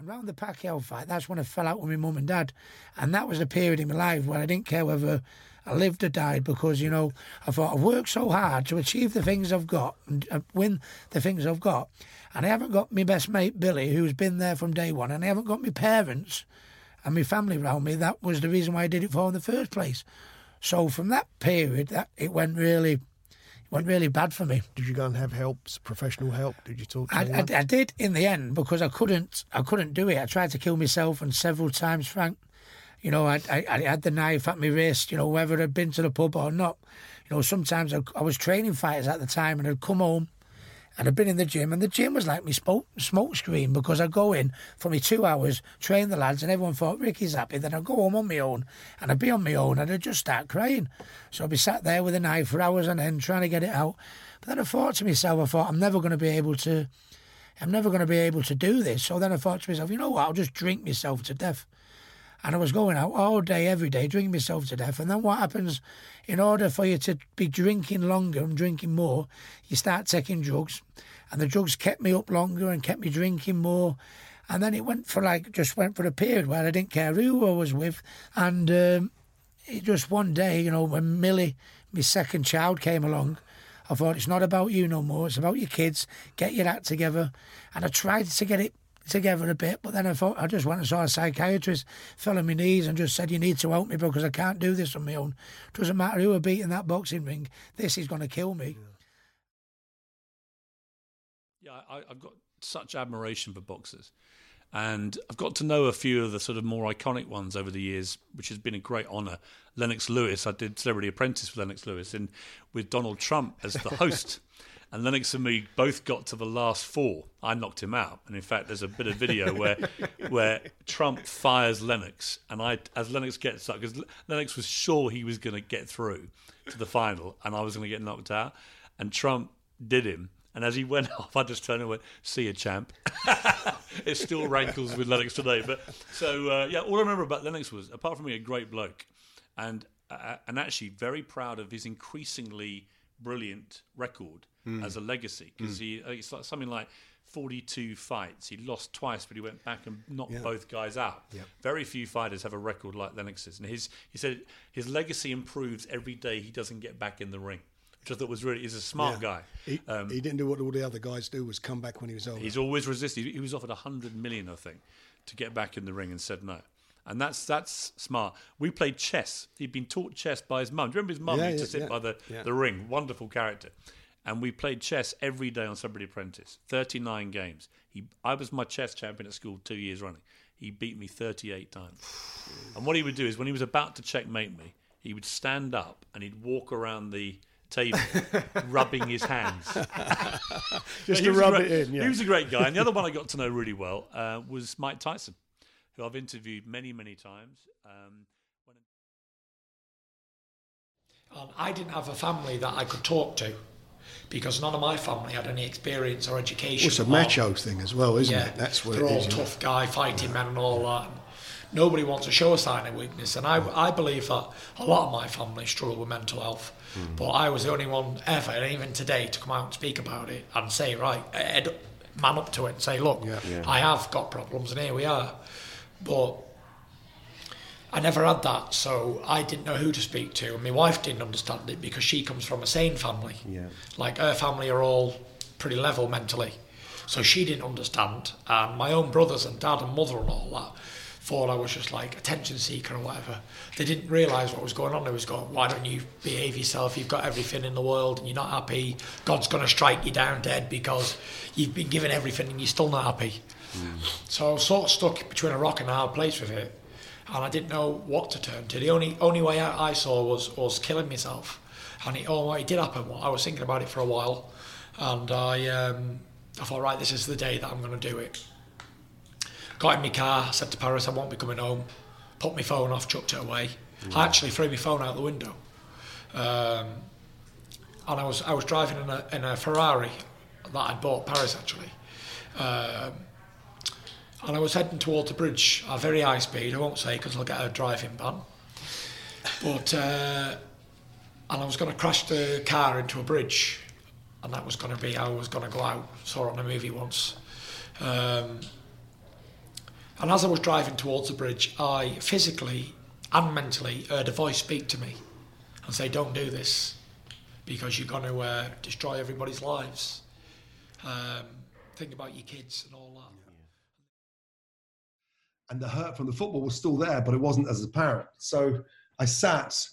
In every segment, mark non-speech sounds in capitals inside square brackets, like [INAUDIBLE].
And round the Pacquiao fight, that's when I fell out with my mum and dad. And that was a period in my life where I didn't care whether I lived or died because, you know, I thought I've worked so hard to achieve the things I've got and uh, win the things I've got. And I haven't got my best mate, Billy, who's been there from day one. And I haven't got my parents and my family around me. That was the reason why I did it for in the first place. So from that period, that it went really went really bad for me. Did you go and have help, professional help? Did you talk to I. I, I did in the end because I couldn't. I couldn't do it. I tried to kill myself, and several times, Frank. You know, I, I, I had the knife at my wrist. You know, whether I'd been to the pub or not. You know, sometimes I, I was training fighters at the time, and I'd come home, and I'd been in the gym, and the gym was like my smoke, smoke screen because I'd go in for me two hours, train the lads, and everyone thought Ricky's happy. Then I'd go home on my own, and I'd be on my own, and I'd just start crying. So I'd be sat there with a knife for hours on end trying to get it out. But then I thought to myself, I thought I'm never going to be able to, I'm never going to be able to do this. So then I thought to myself, you know what? I'll just drink myself to death. And I was going out all day, every day, drinking myself to death. And then what happens? In order for you to be drinking longer and drinking more, you start taking drugs, and the drugs kept me up longer and kept me drinking more. And then it went for like just went for a period where I didn't care who I was with, and um, it just one day, you know, when Millie, my second child, came along, I thought it's not about you no more. It's about your kids. Get your act together. And I tried to get it together a bit, but then I thought I just went and saw a psychiatrist, fell on my knees, and just said, "You need to help me because I can't do this on my own. Doesn't matter who I beat in that boxing ring. This is going to kill me." Yeah, I, I've got such admiration for boxers. And I've got to know a few of the sort of more iconic ones over the years, which has been a great honour. Lennox Lewis, I did Celebrity Apprentice with Lennox Lewis, and with Donald Trump as the host. [LAUGHS] and Lennox and me both got to the last four. I knocked him out, and in fact, there's a bit of video where [LAUGHS] where Trump fires Lennox, and I, as Lennox gets up, because Lennox was sure he was going to get through to the final, and I was going to get knocked out, and Trump did him. And as he went [LAUGHS] off, I just turned and went, "See you, champ." [LAUGHS] it still rankles with Lennox today. But so uh, yeah, all I remember about Lennox was, apart from being a great bloke, and uh, and actually very proud of his increasingly brilliant record as a legacy because he uh, it's like something like. 42 fights. He lost twice, but he went back and knocked both guys out. Very few fighters have a record like Lennox's. And his, he said his legacy improves every day he doesn't get back in the ring, which I thought was really, he's a smart guy. He, Um, he didn't do what all the other guys do was come back when he was older. He's always resisted. He was offered a hundred million, I think, to get back in the ring and said no. And that's that's smart. We played chess. He'd been taught chess by his mum. Do you remember his mum Yeah, used to sit yeah. by the, Yeah. the ring? Wonderful character. And we played chess every day on Celebrity Apprentice. Thirty nine games. He I was my chess champion at school two years running. He beat me thirty eight times. and what he would do is when he was about to checkmate me, he would stand up and he'd walk around the table [LAUGHS] rubbing his hands. [LAUGHS] Just to rub great- it in. Yeah. He was a great guy. And the other one I got to know really well uh, was Mike Tyson, who I've interviewed many, many times. Um, when And I didn't have a family that I could talk to because none of my family had any experience or education. Well, it's a or- macho thing as well, isn't yeah, it? That's what they're it all is. tough guy fighting men and all that. And nobody wants to show a sign of weakness, and I, I believe that a lot of my family struggle with mental health. Hmm. But I was the only one ever, and even today, to come out and speak about it and say, right, Ed, man up to it and say, look, I have got problems, and here we are. But I never had that, so I didn't know who to speak to, and my wife didn't understand it because she comes from a sane family. Yeah. Like her family are all pretty level mentally, so she didn't understand. And my own brothers and dad and mother and all that thought I was just like attention seeker or whatever. They didn't realise what was going on. They was going, "Why don't you behave yourself? You've got everything in the world, and you're not happy. God's going to strike you down dead because you've been given everything and you're still not happy." So I was sort of stuck between a rock and a hard place with it, and I didn't know what to turn to. The only only way out I saw was was killing myself, and it oh it did happen. I was thinking about it for a while, and I um, I thought right this is the day that I'm going to do it. Got in my car, said to Paris I won't be coming home, put my phone off, chucked it away. I actually threw my phone out the window, um, and I was I was driving in a in a Ferrari that I'd bought Paris actually. Um, and I was heading towards the bridge at very high speed. I won't say because I'll get a driving ban. But uh, and I was going to crash the car into a bridge, and that was going to be how I was going to go out. Saw it on a movie once. Um, And as I was driving towards the bridge, I physically and mentally heard a voice speak to me and say, "Don't do this, because you're going to uh, destroy everybody's lives. Um, think about your kids and all that." And the hurt from the football was still there, but it wasn't as apparent. So I sat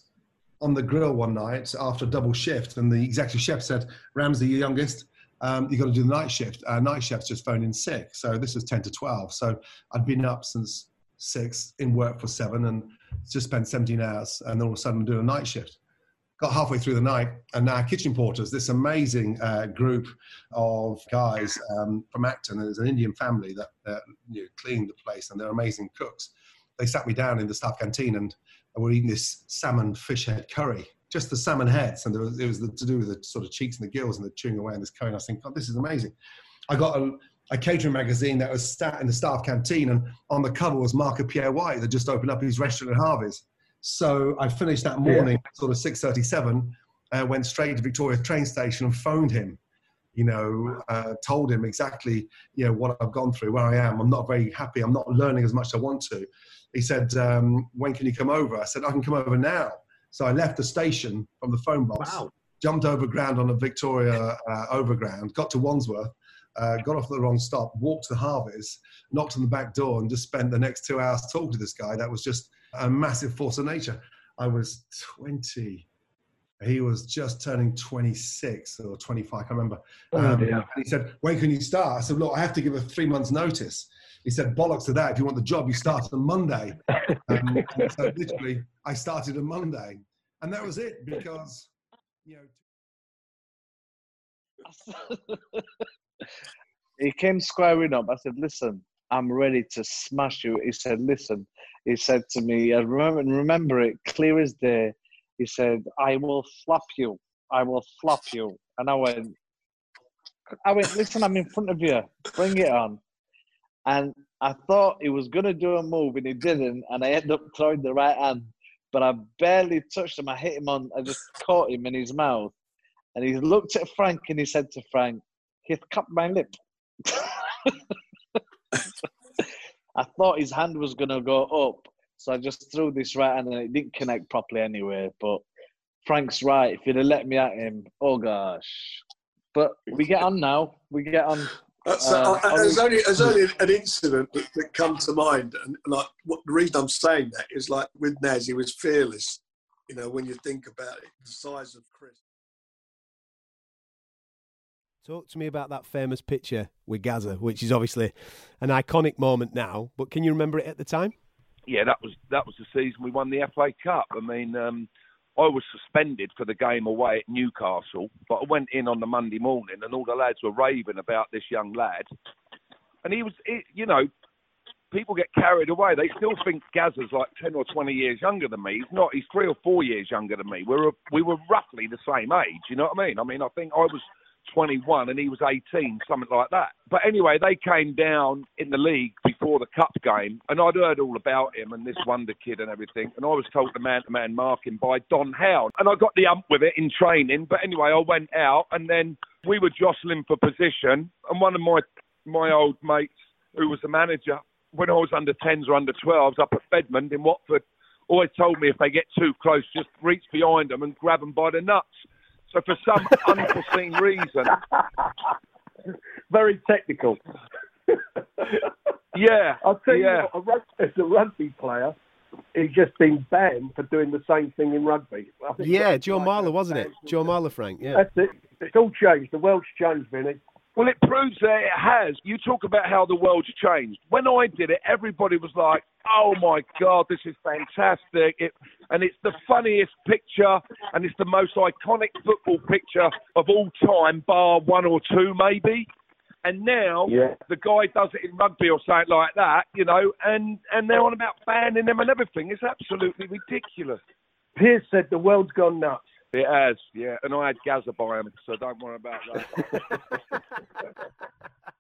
on the grill one night after a double shift, and the executive chef said, "Ramsay, your youngest, um, you got to do the night shift. Our night chef's just phoned in sick, so this was ten to twelve. So I'd been up since six, in work for seven, and just spent seventeen hours, and then all of a sudden I'm doing a night shift got halfway through the night, and our kitchen porters, this amazing uh, group of guys um, from Acton, there's an Indian family that uh, you know, cleaned the place, and they're amazing cooks. They sat me down in the staff canteen, and we're eating this salmon fish head curry, just the salmon heads, and there was, it was the, to do with the sort of cheeks and the gills, and the chewing away on this curry. And I think, God, this is amazing. I got a, a catering magazine that was sat in the staff canteen, and on the cover was Marco Pierre White that just opened up his restaurant at Harvey's so I finished that morning, yeah. sort of 6.37, uh, went straight to Victoria train station and phoned him, you know, uh, told him exactly, you know, what I've gone through, where I am. I'm not very happy. I'm not learning as much as I want to. He said, um, when can you come over? I said, I can come over now. So I left the station from the phone box, wow. jumped overground on a Victoria uh, overground, got to Wandsworth, uh, got off the wrong stop, walked to the Harveys, knocked on the back door, and just spent the next two hours talking to this guy. That was just a massive force of nature. I was 20. He was just turning 26 or 25, I can't remember. Oh, um, and he said, When can you start? I said, Look, I have to give a three months' notice. He said, Bollocks to that. If you want the job, you start on Monday. [LAUGHS] Um, so literally, I started on Monday. And that was it because, you know. [LAUGHS] he came squaring up. I said, Listen, I'm ready to smash you. He said, Listen, he said to me, I remember, remember it clear as day. He said, I will flap you. I will flap you. And I went, I went, listen, I'm in front of you. Bring it on. And I thought he was going to do a move and he didn't. And I ended up throwing the right hand. But I barely touched him. I hit him on, I just caught him in his mouth. And he looked at Frank and he said to Frank, he cut my lip. [LAUGHS] [LAUGHS] I thought his hand was going to go up. So I just threw this right hand and it didn't connect properly anyway. But Frank's right. If you'd have let me at him, oh gosh. But we get on now. We get on. So, uh, uh, there's only there's only an incident that, that comes to mind, and like what the reason I'm saying that is like with Naz, he was fearless. You know, when you think about it, the size of Chris. Talk to me about that famous picture with Gazza, which is obviously an iconic moment now. But can you remember it at the time? Yeah, that was that was the season we won the FA Cup. I mean, um, I was suspended for the game away at Newcastle, but I went in on the Monday morning, and all the lads were raving about this young lad. And he was, it, you know, people get carried away. They still think Gazza's like ten or twenty years younger than me. He's not. He's three or four years younger than me. We were we were roughly the same age. You know what I mean? I mean, I think I was 21 and he was 18, something like that. But anyway, they came down in the league before the cup game, and I'd heard all about him and this wonder kid and everything. And I was told to man to man marking by Don Howe, and I got the ump with it in training. But anyway, I went out, and then we were jostling for position, and one of my my old mates, who was the manager when I was under 10s or under 12s up at Bedmond in Watford, always told me if they get too close, just reach behind them and grab them by the nuts. So for some [LAUGHS] unforeseen reason, [LAUGHS] very technical. [LAUGHS] yeah, I'll tell yeah. you what, as a rugby player, he's just been banned for doing the same thing in rugby. Yeah, Joe Marler, wasn't it? Joe Marler, Frank. Yeah, that's it. It's all changed. The world's changed, Vinnie. Well, it proves that it has. You talk about how the world's changed. When I did it, everybody was like, "Oh my God, this is fantastic!" It, and it's the funniest picture, and it's the most iconic football picture of all time, bar one or two, maybe. And now yeah. the guy does it in rugby or something like that, you know, and and they're on about banning them and everything. It's absolutely ridiculous. Piers said the world's gone nuts. It has, yeah. And I had Gazza by him, so don't worry about that. [LAUGHS] [LAUGHS]